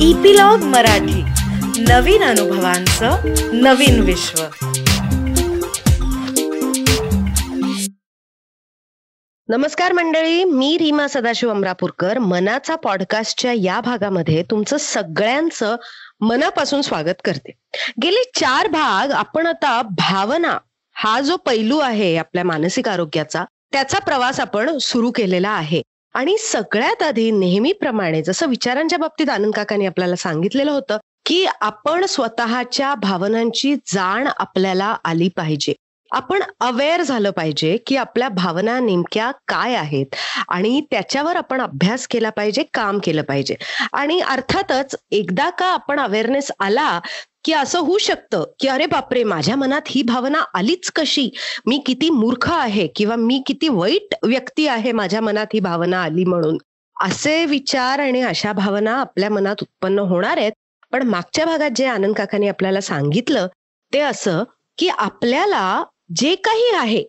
Epilogue Marathi. नवीन अनुभवांचं नवीन विश्व. नमस्कार मंडळी मी रीमा सदाशिव अमरापूरकर. मनाचा पॉडकास्टच्या या भागामध्ये तुमचं सगळ्यांचं मनापासून स्वागत करते. गेले चार भाग आपण आता भावना हा जो पैलू आहे आपल्या मानसिक आरोग्याचा त्याचा प्रवास आपण सुरू केलेला आहे. आणि सगळ्यात आधी नेहमीप्रमाणे जसं विचारांच्या बाबतीत आनंद काकांनी आपल्याला सांगितलेलं होतं की आपण स्वतःच्या भावनांची जाण आपल्याला आली पाहिजे. आपण अवेअर झालं पाहिजे की आपल्या भावना नेमक्या काय आहेत आणि त्याच्यावर आपण अभ्यास केला पाहिजे काम केलं पाहिजे. आणि अर्थातच एकदा का आपण अवेअरनेस आला की असं होऊ शकतं की अरे बापरे माझ्या मनात ही भावना आलीच कशी? मी किती मूर्ख आहे किंवा मी किती वाईट व्यक्ती आहे माझ्या मनात ही भावना आली म्हणून? असे विचार आणि अशा भावना आपल्या मनात उत्पन्न होणार आहेत. पण मागच्या भागात जे आनंद काकांनी आपल्याला सांगितलं ते असं की आपल्याला जे काही आहे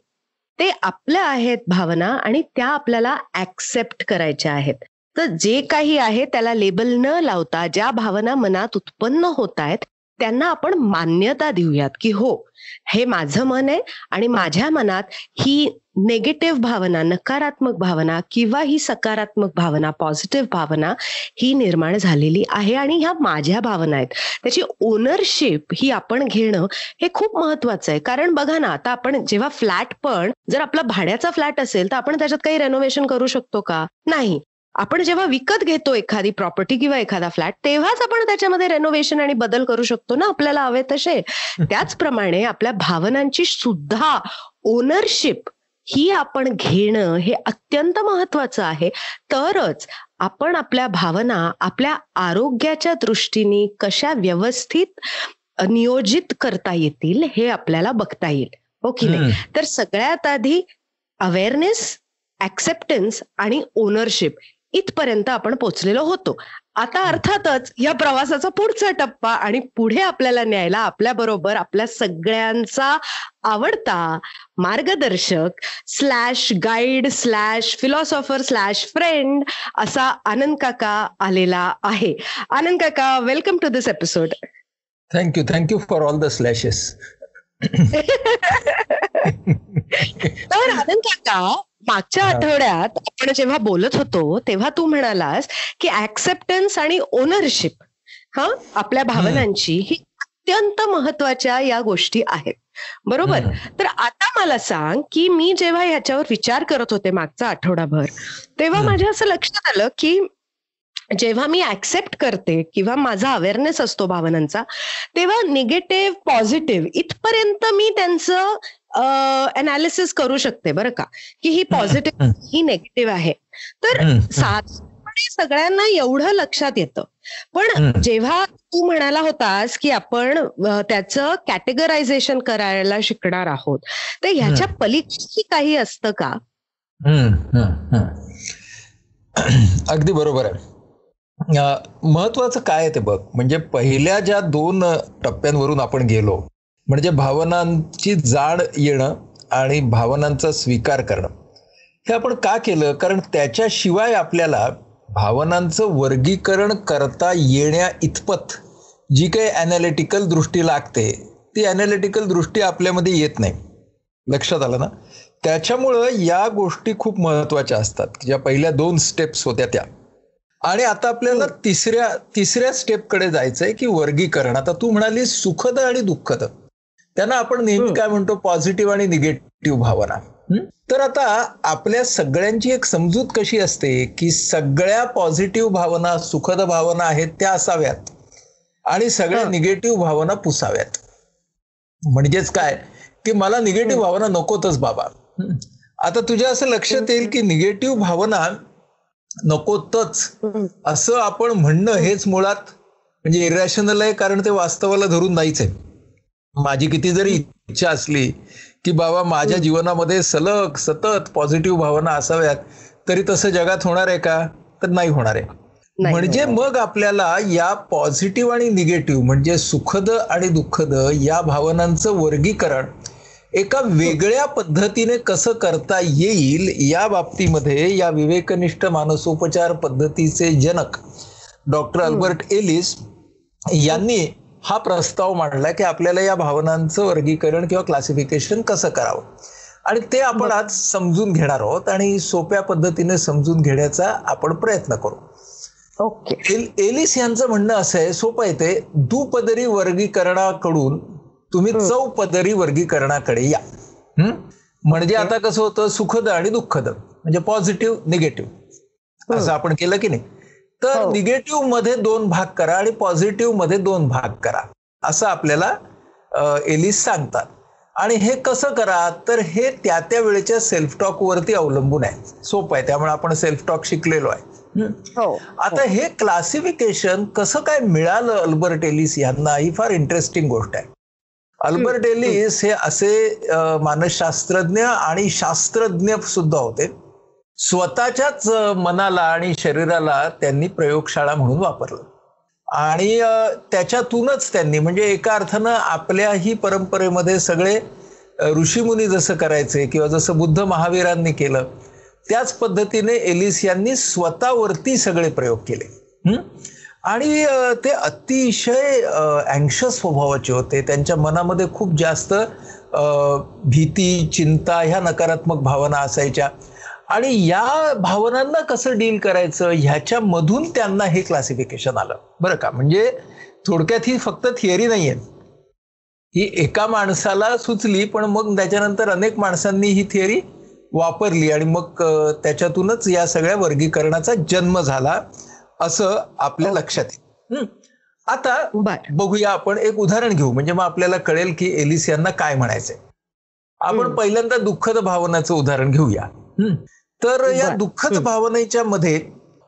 ते आपल्या आहेत भावना आणि त्या आपल्याला ऍक्सेप्ट करायच्या आहेत. तर जे काही आहे त्याला लेबल न लावता ज्या भावना मनात उत्पन्न होत आहेत त्यांना आपण मान्यता देऊयात की हो हे माझं मन आहे आणि माझ्या मनात ही नेगेटिव्ह भावना नकारात्मक भावना किंवा ही सकारात्मक भावना पॉझिटिव्ह भावना ही निर्माण झालेली आहे आणि ह्या माझ्या भावना आहेत. त्याची ओनरशिप ही आपण घेणं हे खूप महत्वाचं आहे. कारण बघा ना आता आपण जेव्हा फ्लॅट पण जर आपला भाड्याचा फ्लॅट असेल तर आपण त्याच्यात काही रेनोव्हेशन करू शकतो का? नाही. आपण जेव्हा विकत घेतो एखादी प्रॉपर्टी किंवा एखादा फ्लॅट तेव्हाच आपण त्याच्यामध्ये रेनोव्हेशन आणि बदल करू शकतो ना आपल्याला हवे तसे. त्याचप्रमाणे आपल्या भावनांची सुद्धा ओनरशिप ही आपण घेणं हे अत्यंत महत्वाचं आहे. तरच आपण आपल्या भावना आपल्या आरोग्याच्या दृष्टीने कशा व्यवस्थित नियोजित करता येतील हे आपल्याला बघता येईल. हो की नाही? तर सगळ्यात आधी अवेअरनेस ऍक्सेप्टन्स आणि ओनरशिप इथपर्यंत आपण पोचलेलो होतो. आता अर्थातच या प्रवासाचा पुढचा टप्पा आणि पुढे आपल्याला न्यायला आपल्या बरोबर आपल्या सगळ्यांचा आवडता मार्गदर्शक slash guide slash philosopher slash friend असा आनंद काका आलेला आहे. आनंद काका welcome to this episode thank you thank you for all the slashes तर आनंद काका मागच्या आठवड्यात आपण जेव्हा बोलत होतो तेव्हा तू म्हणालास की ऍक्सेप्टन्स आणि ओनरशिप हा आपल्या भावनांची ही अत्यंत महत्त्वाच्या या गोष्टी आहेत. बरोबर? तर आता मला सांग की मी जेव्हा ह्याच्यावर विचार करत होते मागचा आठवडाभर तेव्हा माझ्या असं लक्षात आलं की जेव्हा मी ऍक्सेप्ट करते किंवा माझा अवेअरनेस असतो भावनांचा तेव्हा निगेटिव्ह पॉझिटिव्ह इथपर्यंत मी त्यांचं अनालिसिस करू शकते बरं का. की ही पॉझिटिव्ह ही नेगेटिव्ह आहे. तर साधारणपणे सगळ्यांना एवढं लक्षात येतं. पण जेव्हा तू म्हणाला होतास की आपण त्याचं कॅटेगरायझेशन करायला शिकणार आहोत तर ह्याच्या पलीकडची काही असतं का? अगदी बरोबर आहे. महत्वाचं काय आहे ते बघ. म्हणजे पहिल्या ज्या दोन टप्प्यांवरून आपण गेलो म्हणजे भावनांची जाण येणं आणि भावनांचा स्वीकार करणं. हे आपण का केलं? कारण त्याच्याशिवाय आपल्याला भावनांचं वर्गीकरण करता येण्या इतपत जी काही ॲनालिटिकल दृष्टी लागते ती ॲनालिटिकल दृष्टी आपल्यामध्ये येत नाही. लक्षात आलं ना? त्याच्यामुळं या गोष्टी खूप महत्त्वाच्या असतात. ज्या पहिल्या दोन स्टेप्स होत्या त्या. आणि आता आपल्याला तिसऱ्या तिसऱ्या स्टेपकडे जायचंय की वर्गीकरण. आता तू म्हणाली सुखद आणि दुःखद. त्यांना आपण नेहमी काय म्हणतो? पॉझिटिव्ह आणि निगेटिव्ह भावना. तर आता आपल्या सगळ्यांची एक समजूत कशी असते की सगळ्या पॉझिटिव्ह भावना सुखद भावना आहेत त्या असाव्यात. आणि सगळ्या निगेटिव्ह भावना पुसाव्यात. म्हणजेच काय? की मला निगेटिव्ह भावना नकोतच बाबा. आता तुझ्या असं लक्षात येईल की निगेटिव्ह भावना नकोतच. असं आपण म्हणणं हेच मुळात म्हणजे इरॅशनल आहे कारण ते वास्तवाला धरून नाहीच आहे माझी किती जरी इच्छा असली की बाबा माझ्या जीवनामध्ये सलग सतत पॉझिटिव्ह भावना असाव्यात तरी तसं जगात होणार आहे का? तर नाही होणार आहे. म्हणजे मग आपल्याला या पॉझिटिव्ह आणि निगेटिव्ह म्हणजे सुखद आणि दुःखद या भावनांचं वर्गीकरण एका वेगळ्या पद्धतीने कसं करता येईल या बाबतीमध्ये या विवेकनिष्ठ मानसोपचार पद्धतीचे जनक डॉक्टर अल्बर्ट एलिस यांनी हा प्रस्ताव मांडला की आपल्याला या भावनांचं वर्गीकरण किंवा क्लासिफिकेशन कसं करावं? आणि ते आपण आज समजून घेणार आहोत आणि सोप्या पद्धतीने समजून घेण्याचा आपण प्रयत्न करू. ओके. एलिस यांचं म्हणणं असं आहे सोपं आहे ते दुपदरी वर्गीकरणाकडून तुम्ही चौपदरी वर्गीकरणाकडे या. हं? म्हणजे आता कसं होतं सुखद आणि दुःखद म्हणजे पॉझिटिव्ह निगेटिव्ह. असं आपण केलं की नाही? तर हो. निगेटिव्हमध्ये दोन भाग करा आणि पॉझिटिव्हमध्ये दोन भाग करा. असं आपल्याला एलिस सांगतात. आणि हे कसं करा तर हे त्या त्या वेळेच्या सेल्फ टॉक वरती अवलंबून आहे. सोपं आहे त्यामुळे आपण सेल्फ टॉक शिकलेलो आहे. हं? हो आता हे. क्लासिफिकेशन कसं काय मिळालं अल्बर्ट एलिस यांना? ही फार इंटरेस्टिंग गोष्ट आहे. अल्बर्ट एलिस हे असे मानसशास्त्रज्ञ आणि शास्त्रज्ञ सुद्धा होते. स्वतःच्याच मनाला आणि शरीराला त्यांनी प्रयोगशाळा म्हणून वापरलं. आणि त्याच्यातूनच त्यांनी म्हणजे एका अर्थानं आपल्याही परंपरेमध्ये सगळे ऋषीमुनी जसं करायचे किंवा जसं बुद्ध महावीरांनी केलं त्याच पद्धतीने एलिस यांनी स्वतःवरती सगळे प्रयोग केले? आणि ते अतिशय अँक्शस स्वभावाचे होते. त्यांच्या मनामध्ये खूप जास्त भीती चिंता ह्या नकारात्मक भावना असायच्या. आणि या भावनांना कसं डील करायचं? ह्याच्यामधून त्यांना हे क्लासिफिकेशन आलं. बरं का? म्हणजे थोडक्यात ही फक्त थिअरी नाही आहे ही एका माणसाला सुचली पण मग त्याच्यानंतर अनेक माणसांनी ही थिअरी वापरली आणि मग त्याच्यातूनच या सगळ्या वर्गीकरणाचा जन्म झाला. असं आपल्या लक्षात येईल हं. आता बघूया आपण एक उदाहरण घेऊ म्हणजे मग आपल्याला कळेल की एलिस यांना काय म्हणायचंय आपण. पहिल्यांदा दुःखद भावनाचं उदाहरण घेऊया हं. तर या. दुःखद. भावनेच्या मध्ये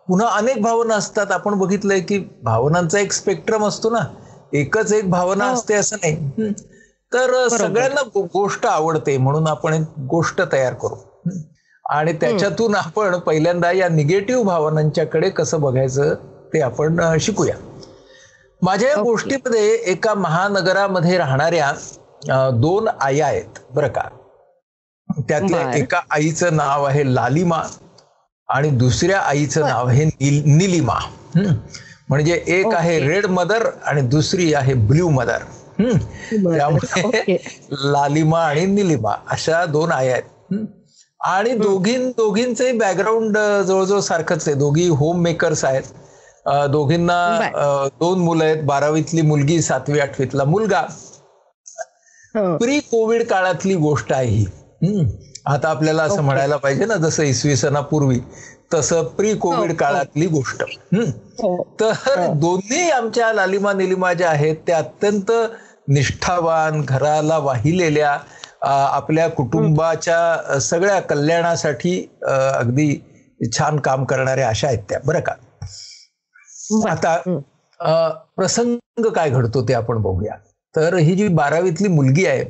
पुन्हा अनेक भावना असतात आपण बघितलंय की भावनांचा एक स्पेक्ट्रम असतो ना एकच एक भावना हो. असते असं नाही हं. तर सगळ्यांना गोष्ट आवडते म्हणून आपण एक गोष्ट तयार करू. आणि त्याच्यातून आपण पहिल्यांदा या निगेटिव्ह भावनांच्याकडे कसं बघायचं ते आपण शिकूया माझ्या या. गोष्टीमध्ये एका महानगरामध्ये राहणाऱ्या दोन आया आहेत बरं का त्यातल्या. एका आईचं नाव आहे लालिमा आणि दुसऱ्या आईचं. नाव आहे निल- निलिमा. म्हणजे एक आहे. रेड मदर आणि दुसरी आहे ब्ल्यू मदर. त्यामुळे. लालिमा आणि निलिमा अशा दोन आया आहेत. आणि दोघीं दोघींचंही बॅकग्राऊंड जवळजवळ सारखंच आहे दोघी होम मेकर्स आहेत दोघींना दोन मुलं आहेत बारावीतली मुलगी सातवी आठवीतला मुलगा हं. प्री कोविड काळातली गोष्ट आहे ही हं. आता आपल्याला असं. म्हणायला पाहिजे ना जसं इसवी सणापूर्वी तसं प्री हो, कोविड हो. काळातली गोष्ट हं. हो. तर हो. दोन्ही आमच्या लालिमा निलिमा ज्या आहेत त्या अत्यंत निष्ठावान घराला वाहिलेल्या आपल्या कुटुंबाच्या सगळ्या कल्याणासाठी अगदी छान काम करणाऱ्या अशा आहेत त्या. बरं का. आता प्रसंग काय घडतो ते आपण बघूया. तर ही जी बारावीतली मुलगी आहे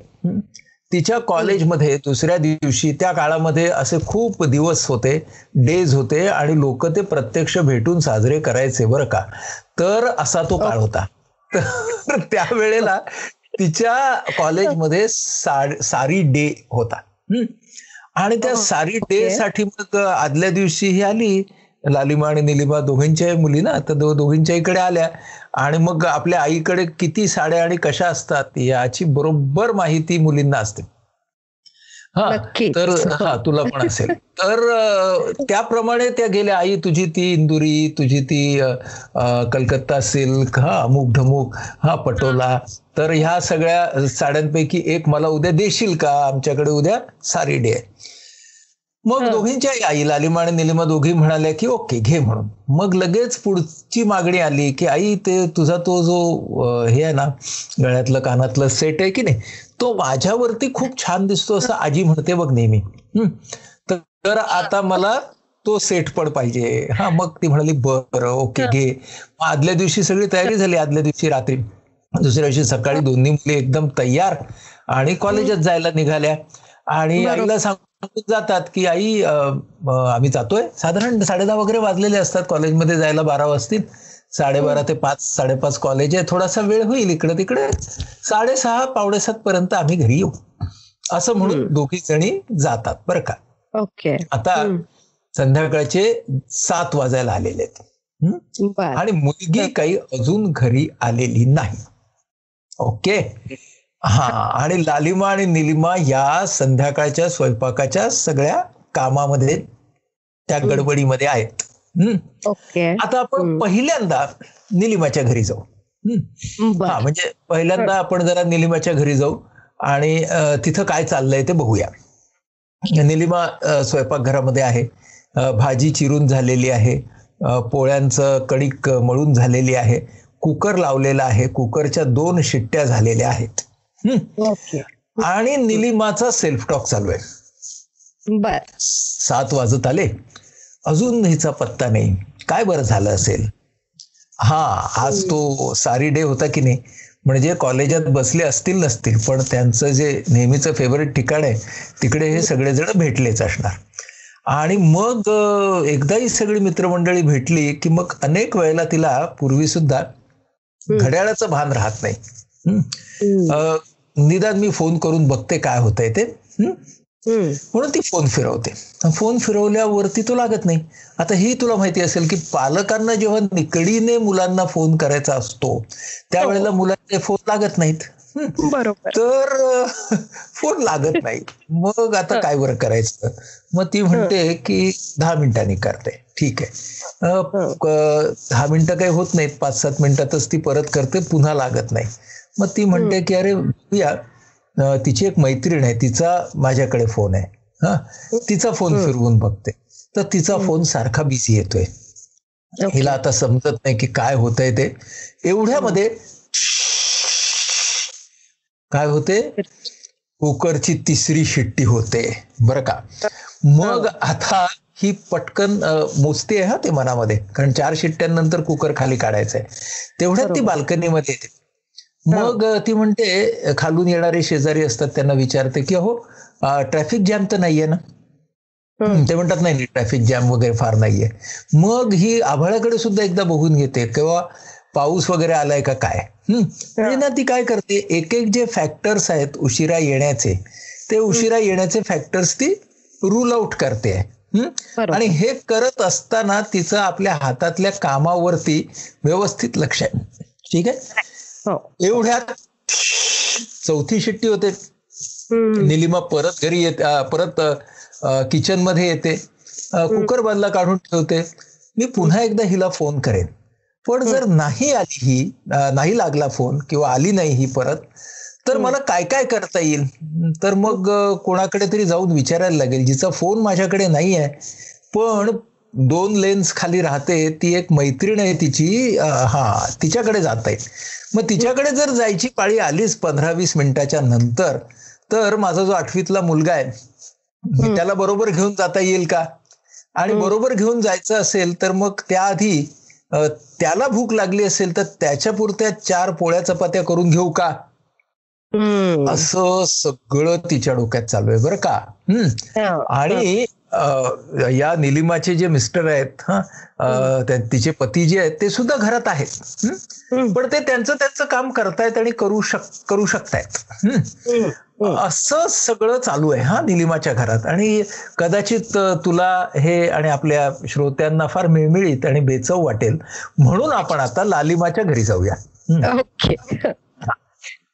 तिच्या कॉलेजमध्ये दुसऱ्या दिवशी त्या काळामध्ये असे खूप दिवस होते डेज होते आणि लोक ते प्रत्यक्ष भेटून साजरे करायचे बरं का? तर असा तो काळ होता. तर त्यावेळेला तिच्या कॉलेजमध्ये सारी डे होता. आणि त्या सारी डे. साठी मग आदल्या दिवशी ही आली लालिमा आणि निलिमा दोघींच्या मुली ना तर दोघींच्या इकडे आल्या आणि मग आपल्या आईकडे किती साड्या आणि कशा असतात याची बरोबर माहिती मुलींना असते हा. तर हा तुला पण असेल. तर त्याप्रमाणे त्या गेल्या. आई तुझी ती इंदुरी तुझी ती कलकत्ता सिल्क हा अमुक ढमुक हा पटोला. तर ह्या सगळ्या साड्यांपैकी एक मला उद्या देशील का? आमच्याकडे उद्या सारी डे आहे. मग. दोघींच्या आई लालिमा आणि निलिमा दोघी म्हणाल्या की ओके घे म्हणून. मग लगेच पुढची मागणी आली की आई ते तुझा तो जो हे आहे ना गळ्यातलं कानातलं सेट आहे की नाही तो माझ्यावरती खूप छान दिसतो असं आजी म्हणते बघ नेहमी. तर आता मला तो सेट पण पाहिजे. हा मग ती म्हणाली बरं ओके घे. आदल्या दिवशी सगळी तयारी झाली आदल्या दिवशी रात्री. दुसऱ्या दिवशी सकाळी दोन्ही मुली एकदम तयार आणि कॉलेजात जायला निघाल्या. आणि. आईला सांगून जातात की आई आम्ही जातोय. साधारण साडेदहा वगैरे वाजलेले असतात कॉलेजमध्ये जायला बारा वाजतील. साडेबारा ते पाच साडेपाच कॉलेज आहे. थोडासा वेळ होईल इकडे तिकडे. साडेसहा पावणेसात पर्यंत आम्ही घरी येऊ. असं म्हणून. दोघी जणी जातात बरं का? ओके. आता. संध्याकाळचे सात वाजायला आलेले आहेत. हं? आणि मुलगी काही अजून घरी आलेली नाही. ओके? हा आणि लालिमा आणि निलिमा या संध्याकाळच्या स्वयंपाकाच्या सगळ्या कामामध्ये त्या गडबडीमध्ये आहेत? ओके. आता आपण. पहिल्यांदा निलिमाच्या घरी जाऊ. हं? म्हणजे पहिल्यांदा आपण जरा निलिमाच्या घरी जाऊ आणि तिथं काय चाललंय ते बघूया. निलिमा स्वयंपाकघरामध्ये आहे. भाजी चिरून झालेली आहे. पोळ्यांचं कणिक मळून झालेली आहे. कुकर लावलेला आहे. कुकरच्या दोन शिट्ट्या झालेल्या आहेत. आणि निलिमाचा सेल्फ टॉक चालू आहे. बर. सात वाजत आले. अजून हिचा पत्ता नाही. काय बरं झालं असेल? हा आज तो सारी डे होता की नाही? म्हणजे कॉलेजात बसले असतील नसतील पण त्यांचं जे नेहमीचं फेवरेट ठिकाण आहे तिकडे हे सगळेजण भेटलेच असणार. आणि मग एकदा ही सगळी मित्रमंडळी भेटली की मग अनेक वेळेला तिला पूर्वी सुद्धा घड्याळाचं भान राहत नाही. निदान मी फोन करून बघते काय होतंय ते हं? हम्म. म्हणून ती फोन फिरवते. फोन फिरवल्यावरती तो लागत नाही. आता ही तुला माहिती असेल की पालकांना जेव्हा निकडीने मुलांना फोन करायचा असतो त्यावेळेला मुलांचे फोन लागत नाहीत. हं. बरोबर. तर फोन लागत नाही. मग आता काय बरं करायचं? मग ती म्हणते की दहा मिनिटांनी करते. ठीक आहे. दहा मिनिटं काही होत नाहीत. पाच सात मिनिटातच ती परत करते. पुन्हा लागत नाही. मग ती म्हणते की अरे तिची एक मैत्रीण आहे तिचा माझ्याकडे फोन आहे. हा? तिचा फोन फिरवून बघते. तर तिचा फोन सारखा बिझी येतोय. हिला आता समजत नाही की काय होतंय ते. एवढ्यामध्ये काय होते? कुकरची तिसरी शिट्टी होते. बरं का? मग आता ही पटकन मोजती आहे हा ते मनामध्ये. कारण चार शिट्ट्यांनंतर कुकर खाली काढायचंय. तेवढ्यात ती बाल्कनीमध्ये येते. मग ती म्हणते खालून येणारे शेजारी असतात त्यांना विचारते की अहो ट्रॅफिक जॅम तर नाहीये ना? ते म्हणतात नाही ट्रॅफिक जॅम वगैरे फार नाहीये. मग ही आभाळाकडे सुद्धा एकदा बघून घेते किंवा पाऊस वगैरे आलाय का काय? म्हणजे ना ती काय करते एक एक जे फॅक्टर्स आहेत उशिरा येण्याचे ते उशिरा येण्याचे फॅक्टर्स ती रूल आउट करते. आणि हे करत असताना तिचं आपल्या हातातल्या कामावरती व्यवस्थित लक्ष आहे. ठीक आहे? एवढ्यात चौथी शिट्टी होते. निलिमा परत घरी येते परत किचनमध्ये येते. कुकर बदला काढून ठेवते. मी पुन्हा एकदा हिला फोन करेन. पण जर नाही आली ही नाही लागला फोन किंवा आली नाही ही परत तर मला काय काय करता येईल? तर मग कोणाकडे तरी जाऊन विचारायला लागेल जिचा फोन माझ्याकडे नाही आहे पण दोन लेन्स खाली राहते ती एक मैत्रीण आहे तिची हा तिच्याकडे जात आहे. मग तिच्याकडे जर जायची पाळी आलीच पंधरा वीस मिनिटाच्या नंतर तर माझा जो आठवीतला मुलगा आहे मी त्याला बरोबर घेऊन जाता येईल का? आणि बरोबर घेऊन जायचं असेल तर मग त्याआधी त्याला भूक लागली असेल तर त्याच्या पुरत्या चार पोळ्या चपात्या करून घेऊ का. असं सगळं तिच्या डोक्यात चालू आहे बरं का? हम्म. हो. आणि या निलिमाचे जे मिस्टर आहेत हा तिचे पती जे आहेत ते सुद्धा घरात आहेत. पण ते त्यांचं त्यांचं काम करतायत आणि करू शक करू शकतायत. असं सगळं चालू आहे हा निलिमाच्या घरात. आणि कदाचित तुला हे आणि आपल्या श्रोत्यांना फार मिळमिळीत आणि बेचव वाटेल. म्हणून आपण आता लालिमाच्या घरी जाऊया. ओके.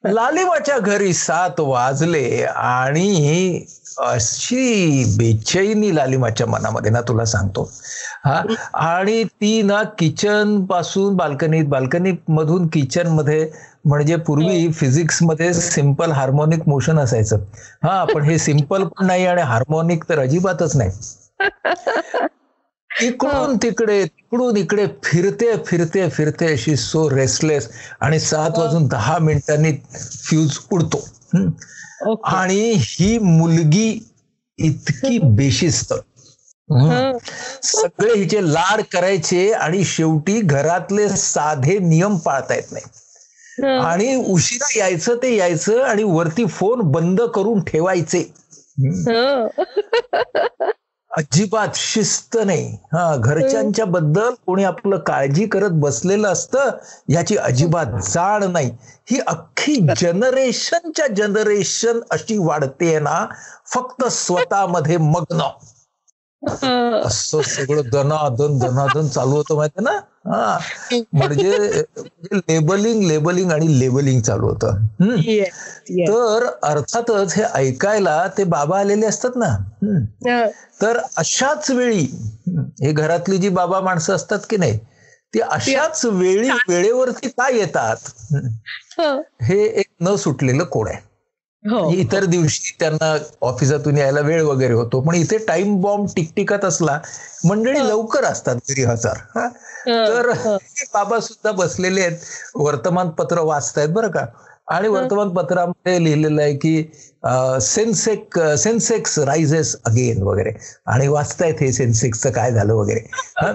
लालिमाच्या घरी सात वाजले आणि अशी बेचैनी लालिमाच्या मनामध्ये ना तुला सांगतो. हा? आणि ती ना किचनपासून बाल्कनीत बाल्कनी मधून किचनमध्ये म्हणजे पूर्वी फिजिक्समध्ये सिंपल हार्मोनिक मोशन असायचं. हा पण हे सिंपल पण नाही आणि हार्मोनिक तर अजिबातच नाही. इकडून तिकडे तिकडून इकडे फिरते फिरते फिरते अशी सो रेस्टलेस आणि सात वाजून दहा मिनिटांनी फ्यूज उडतो. हं. आणि ही मुलगी इतकी बेशिस्त. हं. सगळे हिचे लाड करायचे आणि शेवटी घरातले साधे नियम पाळता येत नाही आणि उशिरा यायचं ते यायचं आणि वरती फोन बंद करून ठेवायचे. हं. अजिबात शिस्त नाही. हा घरच्यांच्या बद्दल कोणी आपलं काळजी करत बसलेलं असतं याची अजिबात जाण नाही. ही अख्खी जनरेशनच्या जनरेशन अशी वाढते ना फक्त स्वतःमध्ये मग्न. असं सगळं दनादन दनादन चालू होतं माहिती ना? हा. म्हणजे लेबलिंग लेबलिंग आणि लेबलिंग चालू होतं. तर अर्थातच हे ऐकायला ते बाबा आलेले असतात ना. तर अशाच वेळी हे घरातली जी बाबा माणसं असतात की नाही ती अशाच वेळी वेळेवरती का येतात? हम्म. हे एक न सुटलेलं कोड आहे. हो इतर दिवशी त्यांना ऑफिसातून यायला वेळ वगैरे होतो. पण इथे टाइम बॉम्ब टिकटिकत असला मंडळी लवकर असतात घरी हजर. हा? तर हे. बाबा सुद्धा बसलेले आहेत. वर्तमानपत्र वाचतायत बरं का. आणि वर्तमानपत्रामध्ये लिहिलेलं आहे की सेन्सेक सेन्सेक्स रायझेस अगेन वगैरे. आणि वाचतायत हे सेन्सेक्सचं काय झालं वगैरे. हा?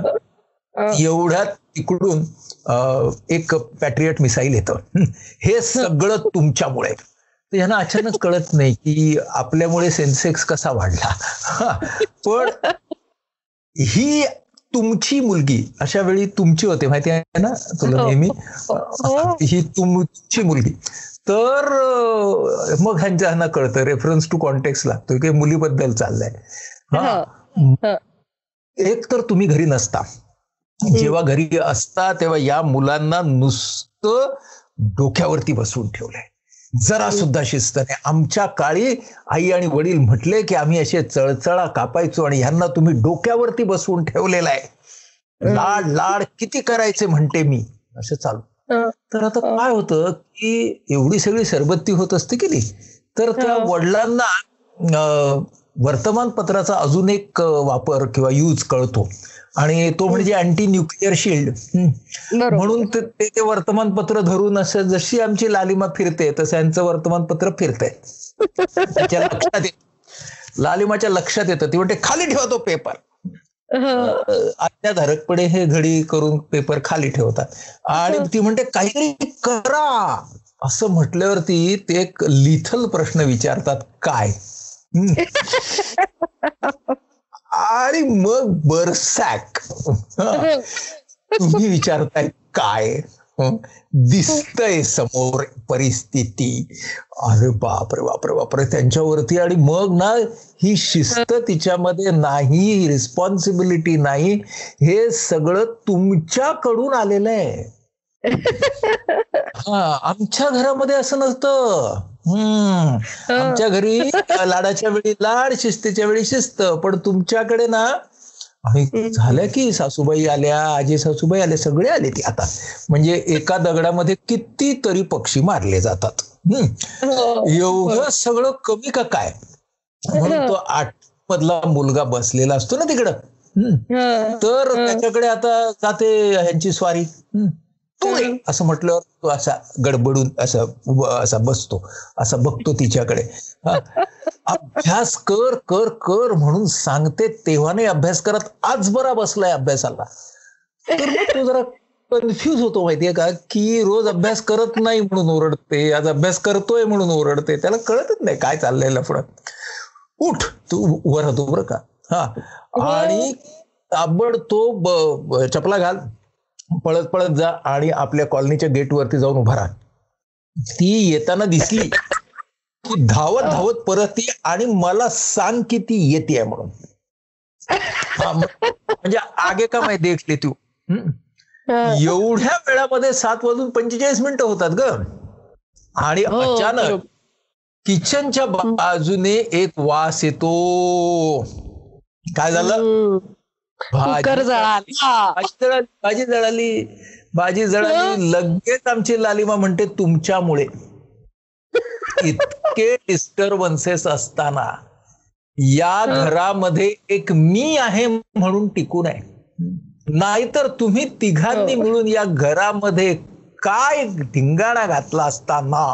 एवढ्यात तिकडून एक पॅट्रियट मिसाईल येतं. हं. हे. सगळं तुमच्यामुळे. तर यांना अचानक कळत नाही की आपल्यामुळे सेन्सेक्स कसा वाढला. पण ही तुमची मुलगी अशा वेळी तुमची होते माहिती आहे ना तुला हो. नेहमी हो. ही तुमची मुलगी तर मग ह्यांच्या ह्यांना कळतं रेफरन्स टू कॉन्टेक्स्ट लागतोय की मुलीबद्दल चाललंय हा. एक तर तुम्ही घरी नसता जेव्हा घरी असता तेव्हा या मुलांना नुसतं डोक्यावरती बसवून ठेवलंय जरा सुद्धा शिस्त नाही. आमच्या काळी आई आणि वडील म्हटले की आम्ही असे चळचळा कापायचो आणि ह्यांना तुम्ही डोक्यावरती बसवून ठेवलेला आहे. लाड लाड किती करायचे म्हणते मी. असं चालू. तर आता काय होतं की एवढी सगळी सरबत्ती होत असते की नाही? तर त्या वडिलांना वर्तमानपत्राचा अजून एक वापर किंवा यूज कळतो. आणि तो म्हणजे अँटी न्यूक्लिअर शिल्ड म्हणून ते ते वर्तमानपत्र धरून असं जशी आमची लालिमा फिरते तसं यांचं वर्तमानपत्र फिरतंय. त्याच्या लक्षात येत. लालिमाच्या लक्षात येतं. ती म्हणते खाली ठेवा तो पेपर आज्ञाधारकपणे हे घडी करून पेपर खाली ठेवतात. आणि ती म्हणते काहीतरी करा. असं म्हटल्यावरती ते एक लिथल प्रश्न विचारतात काय. आणि मग बरसॅक. तुम्ही विचारताय काय? दिसतंय समोर परिस्थिती. अरे बापरे बापरे बापरे. त्यांच्यावरती आणि मग ना ही शिस्त तिच्यामध्ये नाही रिस्पॉन्सिबिलिटी नाही. हे सगळं तुमच्याकडून आलेलं आहे हा आमच्या घरामध्ये असं नसतं आमच्या घरी लाडाच्या वेळी लाड शिस्तीच्या वेळी शिस्त. पण तुमच्याकडे ना आणि झालं की सासूबाई आल्या आजी सासूबाई आल्या सगळे आले ती आता. म्हणजे एका दगडामध्ये कितीतरी पक्षी मारले जातात. हम्म. एवढं सगळं कमी का काय? म्हणून तो आठ मधला मुलगा बसलेला असतो ना तिकडं. तर त्याच्याकडे आता जाते ह्यांची स्वारी. असं म्हटल्यावर तो असा गडबडून असा उभा असा बसतो असा बघतो तिच्याकडे. हा. अभ्यास कर कर कर म्हणून सांगते तेव्हा नाही अभ्यास करत आज बरा बसलाय अभ्यासाला. तर तो जरा कन्फ्युज होतो माहितीये का? की रोज अभ्यास करत नाही म्हणून ओरडते आज अभ्यास करतोय म्हणून ओरडते. त्याला कळतच नाही काय चाललंय लफडं. उठ तू वर होतो बरं का. हा. आणि ताबडतोब चपला घाल. पळत पळत जा आणि आपल्या कॉलनीच्या गेटवरती जाऊन उभा राहा. ती येताना दिसली की धावत धावत परत ये आणि मला सांग की ती येते म्हणून. म्हणजे आगे का माहिती देखले तू. एवढ्या वेळामध्ये सात वाजून पंचेचाळीस मिनिटं होतात ग. आणि हो, अचानक. किचनच्या बाजूने एक वास येतो. काय झालं? कुकर जळाला. भाजी जळाली भाजी जळाली. लगेच आमची लालिमा म्हणते तुमच्यामुळे. इतके डिस्टर्बन्सेस असताना या घरामध्ये एक मी आहे म्हणून टिकून आहे नाहीतर तुम्ही तिघांनी मिळून या घरामध्ये काय धिंगाणा घातला असताना.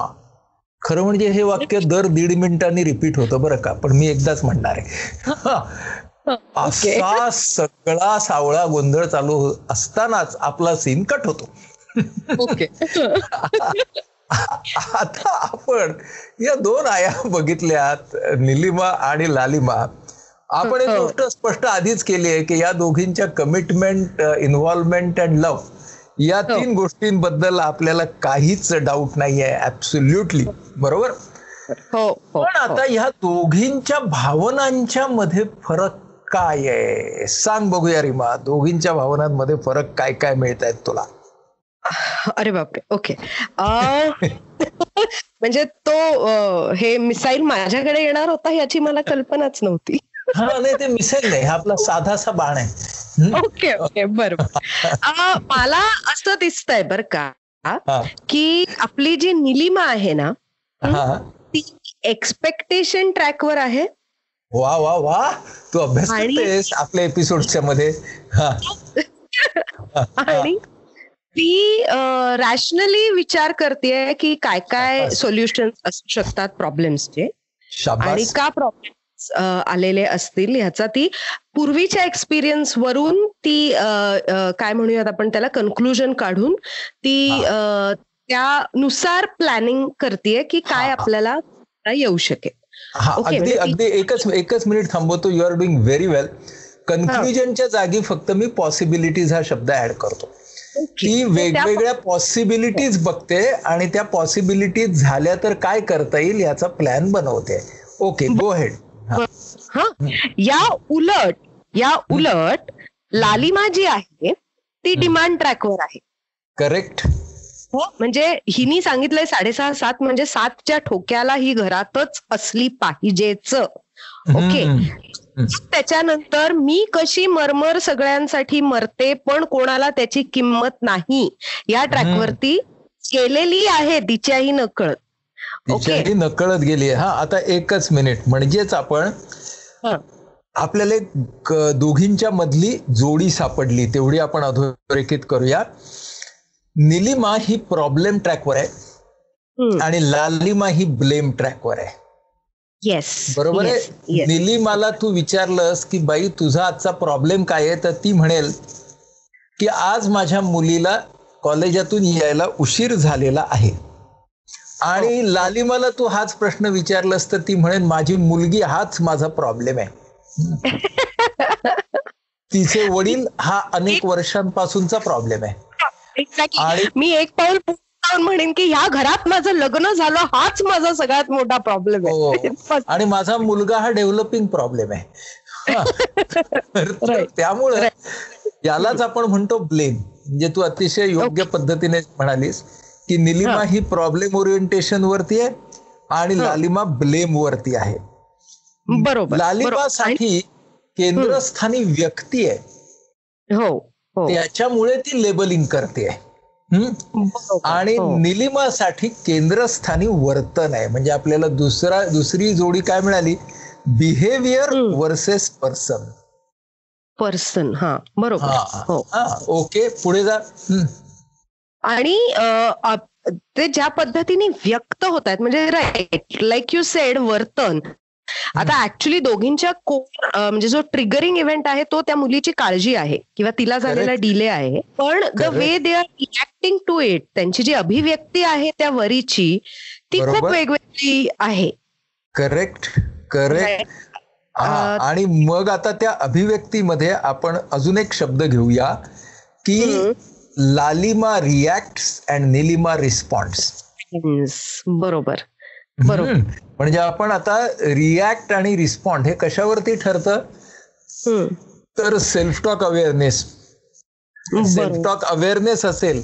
खरं म्हणजे हे वाक्य दर दीड मिनिटांनी रिपीट होतं बरं का पण मी एकदाच म्हणणार आहे. असा सगळा सावळा गोंधळ चालू असतानाच आपला सीन कट होतो. ओके आता आपण या दोन आया बघितल्यात निलिमा आणि लालिमा. आपण एक गोष्ट स्पष्ट आधीच केली आहे की या दोघींच्या कमिटमेंट इन्व्हॉल्वमेंट अँड लव्ह या तीन गोष्टींबद्दल आपल्याला काहीच डाऊट नाही आहे ऍब्सोल्युटली बरोबर? हो हो पण आता ह्या दोघींच्या भावनांच्या मध्ये फरक काय आहे? सांग बघूया रिमा दोघींच्या भावनांमध्ये फरक काय काय मिळत आहेत तुला? अरे बापरे ओके. म्हणजे तो हे मिसाईल माझ्याकडे येणार होता याची मला कल्पनाच नव्हती. हा नाही ते मिसेल नाही हा आपला साधासा बाण आहे? ओके ओके बरोबर. मला असं दिसतंय बर का की आपली जी निलिमा आहे ना हा. ती एक्सपेक्टेशन ट्रॅकवर आहे. वा वा वा. तू अभ्यास करतेस आपल्या एपिसोडच्या मध्ये. आणि ती रॅशनली विचार करते की काय काय. सोल्युशन असू शकतात प्रॉब्लेम्सचे आणि का प्रॉब्लेम आलेले असतील ह्याचा ती पूर्वीच्या एक्सपिरियन्स वरून ती काय म्हणूयात आपण त्याला कन्क्लुजन काढून ती त्यानुसार प्लॅनिंग करते की काय. आपल्याला येऊ शकेल. हा अगदी म्हणजे अगदी एकच एकच मिनिट थांबवतो. You are doing very well कन्क्लुजनच्या जागी फक्त मी पॉसिबिलिटीज हा शब्द ऍड करतो. ती वेगवेगळ्या पॉसिबिलिटीज बघते आणि त्या पॉसिबिलिटीज झाल्या तर काय करता येईल याचा प्लॅन बनवते. ओके गो हेड हा. या उलट या उलट लालिमा जी आहे ती डिमांड ट्रॅकवर आहे. करेक्ट म्हणजे हिनी सांगितलंय साडेसहा सात म्हणजे सातच्या ठोक्याला ही घरातच असली पाहिजेच. ओके. त्याच्यानंतर मी कशी मरमर सगळ्यांसाठी मरते पण कोणाला त्याची किंमत नाही या ट्रॅकवरती गेलेली आहे तिच्याही नकळत ओके. तिच्याही नकळत गेली हा आता एकच मिनिट. म्हणजेच आपण हा. आपल्याला एक दोघींच्या मधली जोडी सापडली. तेवढी आपण अधोरेखित करूया. निलिमा ही प्रॉब्लेम ट्रॅकवर आहे. आणि लालिमा ही ब्लेम ट्रॅकवर आहे. येस बरोबर आहे. निलिमाला तू विचारलंस की बाई तुझा आजचा प्रॉब्लेम काय आहे? तर ती म्हणेल की आज माझ्या मुलीला कॉलेजातून यायला उशीर झालेला आहे. आणि हो. लालिमाला तू हाच प्रश्न विचारलास तर ती म्हणेल माझी मुलगी हाच माझा प्रॉब्लेम आहे. तिचे वडील हा अनेक वर्षांपासूनचा प्रॉब्लेम आहे. मी एक पाऊल म्हणेन की ह्या घरात माझं लग्न झालं हाच माझा सगळ्यात मोठा प्रॉब्लेम हो. आहे आणि माझा मुलगा हा डेव्हलपिंग प्रॉब्लेम आहे. हा. त्यामुळे यालाच आपण म्हणतो ब्लेम म्हणजे तू अतिशय योग्य पद्धतीने म्हणालीस की निलिमा हा. ही प्रॉब्लेम ओरिएंटेशन वरती आहे आणि लालिमा ब्लेम वरती आहे. बरोबर लालिमासाठी केंद्रस्थानी व्यक्ती आहे. हो हो. त्याच्यामुळे ती लेबलिंग करते. आणि हो. निलिमासाठी केंद्रस्थानी वर्तन आहे. म्हणजे आपल्याला दुसरा दुसरी जोडी काय मिळाली? बिहेवियर. वर्सेस पर्सन पर्सन हा. बरोबर. हो. ओके. पुढे जा. आणि ते ज्या पद्धतीने व्यक्त होत आहेत म्हणजे राईट लाईक यू सेड वर्तन. आता ऍक्च्युली दोघींच्या कोर म्हणजे जो ट्रिगरिंग इव्हेंट आहे तो त्या मुलीची काळजी आहे किंवा तिला झालेला. डिले आहे पण the. Way they are reacting to it त्यांची जी अभिव्यक्ती आहे त्या वरीची ती खूप. वेगवेगळी आहे करेक्ट करेक्ट हा, आणि मग आता त्या अभिव्यक्तीमध्ये आपण अजून एक शब्द घेऊया की. लालिमा रिॲक्ट अँड निलिमा रिस्पॉन्स बरोबर बरोबर. म्हणजे आपण आता रिॲक्ट आणि रिस्पॉन्ड हे कशावरती ठरतं. तर self talk awareness self talk awareness असेल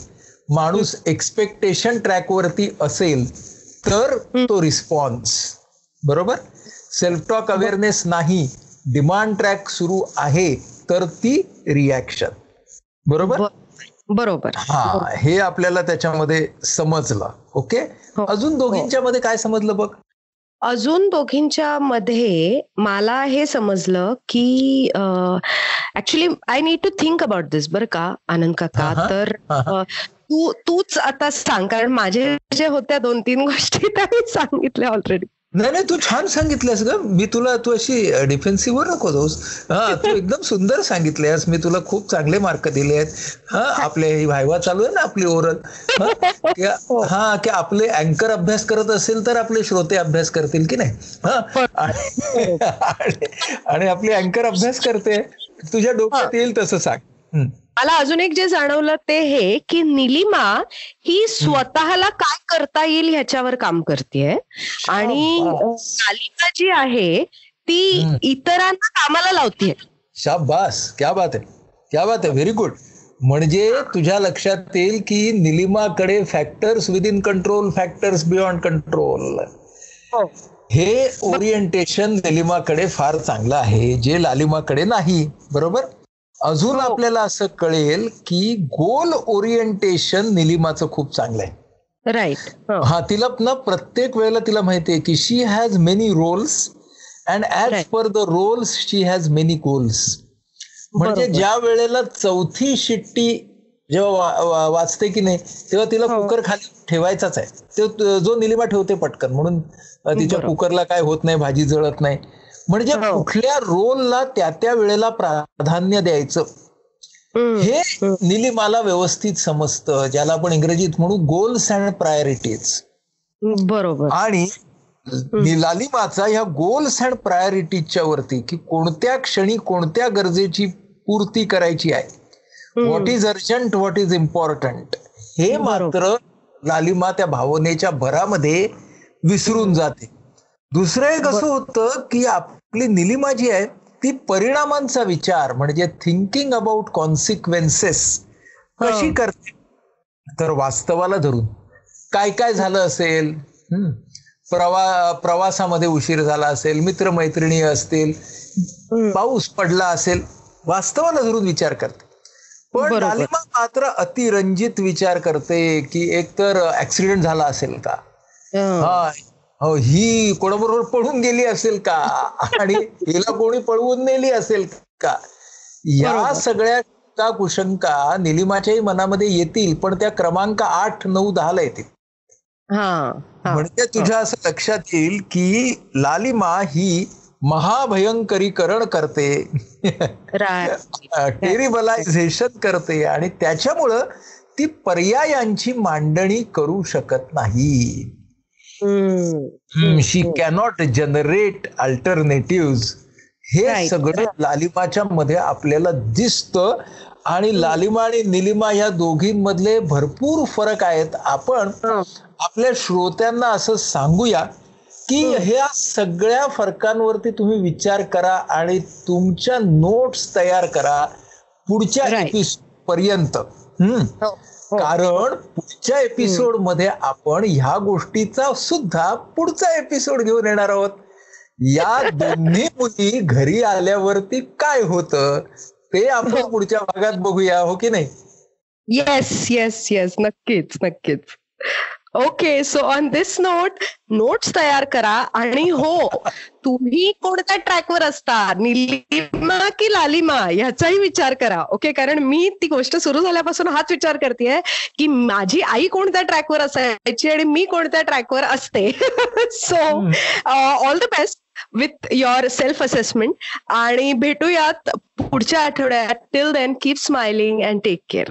माणूस एक्सपेक्टेशन ट्रॅकवरती असेल तर तो रिस्पॉन्स बरोबर? सेल्फ टॉक अवेअरनेस नाही डिमांड ट्रॅक सुरू आहे तर ती रिॲक्शन बरोबर? बरोबर. हा हे आपल्याला त्याच्यामध्ये समजलं. ओके? हो. अजून दोघींच्या मध्ये काय समजलं बघ? अजून दोघींच्या मध्ये मला हे समजलं की actually I need to think about this बरं का आनंद काका. तर तू तूच आता सांग कारण माझे जे होत्या दोन तीन गोष्टी त्या सांगितल्या ऑलरेडी नाही नाही तू छान सांगितलंस ग. मी तुला तू अशी डिफेन्सिव्ह नको जाऊस. हा तू एकदम सुंदर सांगितलंयस. मी तुला खूप चांगले मार्क दिले आहेत. हा आपले ही व्हायवा चालू आहे ना आपली ओरल. हा की आपले अँकर अभ्यास करत असेल तर आपले श्रोते अभ्यास करतील की नाही? हा आणि आपली अँकर अभ्यास करते. तुझ्या डोक्यात येईल तसं सांग. मला अजून एक जे जाणवलं ते हे की निलिमा ही स्वतःला काय करता येईल ह्याच्यावर काम करते आणि शाबास. कालिका जी आहे ती. इतरांना कामाला लावतीये. शाबास क्या बात आहे. क्या बात आहे व्हेरी गुड म्हणजे तुझ्या लक्षात येईल की निलिमाकडे factors within control factors beyond control हे ओरिएंटेशन निलिमाकडे फार चांगलं आहे जे लालिमाकडे नाही बरोबर? अजून आपल्याला असं कळेल की गोल ओरिएंटेशन निलिमाचं खूप चांगलं आहे राईट हा तिला ना प्रत्येक वेळेला तिला माहितीये की she has many roles and as. Per the roles she has many goals म्हणजे. ज्या वेळेला चौथी शिट्टी जेव्हा वाचते की नाही तेव्हा तिला हो. कुकर खाली ठेवायचाच आहे तो जो निलिमा ठेवते पटकन म्हणून तिच्या. कुकरला काय होत नाही भाजी जळत नाही म्हणजे हो. कुठल्या रोलला त्या त्या वेळेला प्राधान्य द्यायचं? हे निलिमाला व्यवस्थित समजतं ज्याला आपण इंग्रजीत म्हणू गोल्स अँड प्रायोरिटीज. बरोबर. आणि लालिमाचा ह्या गोल्स अँड प्रायोरिटीजच्या वरती की कोणत्या क्षणी कोणत्या गरजेची पूर्ती करायची आहे? What is urgent what is important हे मात्र लालिमा त्या भावनेच्या भरामध्ये विसरून जाते. दुसरं एक असं होतं की आपली निलिमा जी आहे ती परिणामांचा विचार म्हणजे थिंकिंग अबाउट कॉन्सिक्वेन्सेस कशी करते? तर वास्तवाला धरून. काय काय झालं असेल. प्रवा प्रवासामध्ये उशीर झाला असेल मित्रमैत्रिणी असतील पाऊस पडला असेल वास्तवाला धरून विचार करते. पण. लालिमा मात्र अतिरंजित विचार करते की एकतर ऍक्सिडेंट झाला असेल का? हं. हा हो कोणाबरोबर पळून गेली असेल का आणि हिला कोणी पळवून नेली असेल का या. सगळ्या का कुशंका निलिमाच्याही मनामध्ये येतील पण त्या क्रमांक आठ नऊ दहाला येतील. म्हणजे तुझ्या असं लक्षात येईल की लालिमा ही महाभयंकरीकरण करते. टेरिबलायझेशन करते आणि त्याच्यामुळं ती पर्यायांची मांडणी करू शकत नाही. शी कॅनॉट जनरेट अल्टरनेटिव्ह हे. सगळं लालिमाच्या मध्ये आपल्याला दिसतं आणि लालिमा आणि निलिमा या दोघींमधले भरपूर फरक आहेत. आपण. आपल्या श्रोत्यांना असं सांगूया की ह्या सगळ्या फरकांवरती तुम्ही विचार करा आणि तुमच्या नोट्स तयार करा पुढच्या पर्यंत. हम्म. हो. कारण पुढच्या एपिसोडमध्ये आपण ह्या गोष्टीचा सुद्धा पुढचा एपिसोड घेऊन येणार आहोत. या दोन्ही मुली घरी आल्यावरती काय होतं ते आपण पुढच्या भागात बघूया हो की नाही? येस येस येस नक्कीच नक्कीच. Okay so on this note notes तयार करा आणि हो तुम्ही कोणत्या ट्रॅकवर असता निलिमा की लालिमा? ह्याचाही विचार करा. ओके कारण मी ती गोष्ट सुरू झाल्यापासून हाच विचार करते की माझी आई कोणत्या ट्रॅकवर असायची आणि मी कोणत्या ट्रॅकवर असते? So all the best with your self assessment आणि भेटूयात पुढच्या आठवड्यात. Till then keep smiling and take care